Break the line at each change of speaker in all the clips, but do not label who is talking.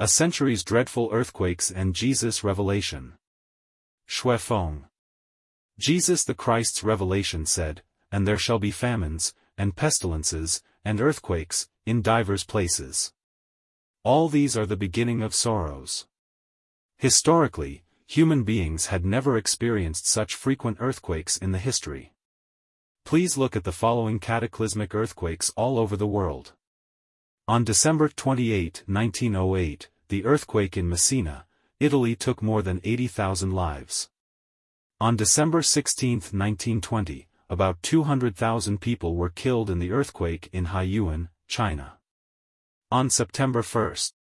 A century's dreadful earthquakes and Jesus' revelation. Xue Feng. Jesus the Christ's revelation said, And there shall be famines, and pestilences, and earthquakes, in divers places. All these are the beginning of sorrows. Historically, human beings had never experienced such frequent earthquakes in the history. Please look at the following cataclysmic earthquakes all over the world. On December 28, 1908, the earthquake in Messina, Italy took more than 80,000 lives. On December 16, 1920, about 200,000 people were killed in the earthquake in Haiyuan, China. On September 1,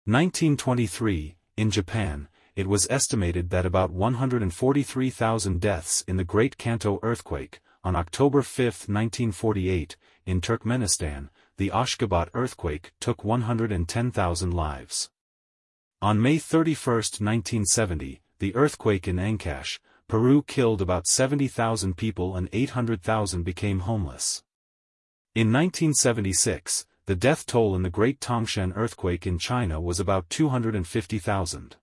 1923, in Japan, it was estimated that about 143,000 deaths in the Great Kanto earthquake, on October 5, 1948, in Turkmenistan, the Ashgabat earthquake took 110,000 lives. On May 31, 1970, the earthquake in Ancash, Peru killed about 70,000 people and 800,000 became homeless. In 1976, the death toll in the Great Tangshan earthquake in China was about 250,000.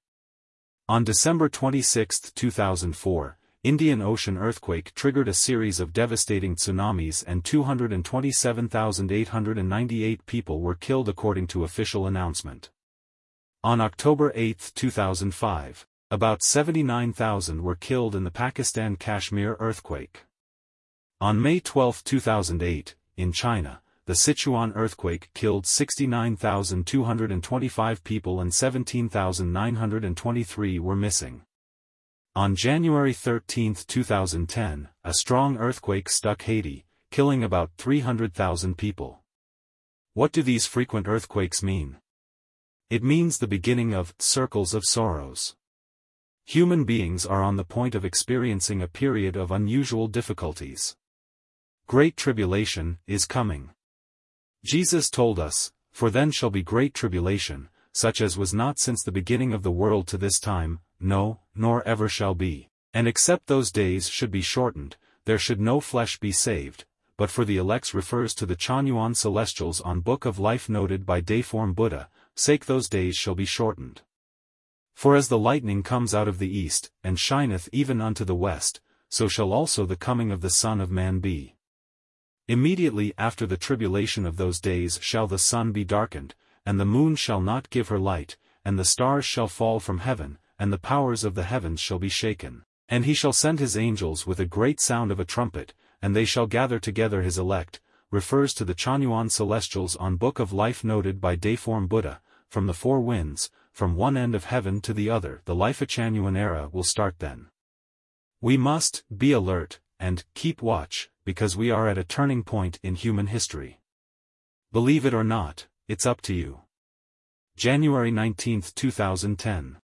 On December 26, 2004, Indian Ocean earthquake triggered a series of devastating tsunamis and 227,898 people were killed according to official announcement. On October 8, 2005, about 79,000 were killed in the Pakistan Kashmir earthquake. On May 12, 2008, in China, the Sichuan earthquake killed 69,225 people and 17,923 were missing. On January 13, 2010, a strong earthquake struck Haiti, killing about 300,000 people. What do these frequent earthquakes mean? It means the beginning of circles of sorrows. Human beings are on the point of experiencing a period of unusual difficulties. Great tribulation is coming. Jesus told us, For then shall be great tribulation, such as was not since the beginning of the world to this time, no, nor ever shall be. And except those days should be shortened, there should no flesh be saved, but for the elects refers to the Chanyuan celestials on Book of Life noted by Deiform Buddha, sake those days shall be shortened. For as the lightning comes out of the east, and shineth even unto the west, so shall also the coming of the Son of Man be. Immediately after the tribulation of those days shall the sun be darkened, and the moon shall not give her light, and the stars shall fall from heaven, and the powers of the heavens shall be shaken. And he shall send his angels with a great sound of a trumpet, and they shall gather together his elect, refers to the Chanyuan celestials on Book of Life noted by Deiform Buddha, from the four winds, from one end of heaven to the other the Life-Chanyuan era will start then. We must be alert, and keep watch, because we are at a turning point in human history. Believe it or not, it's up to you. January 19, 2010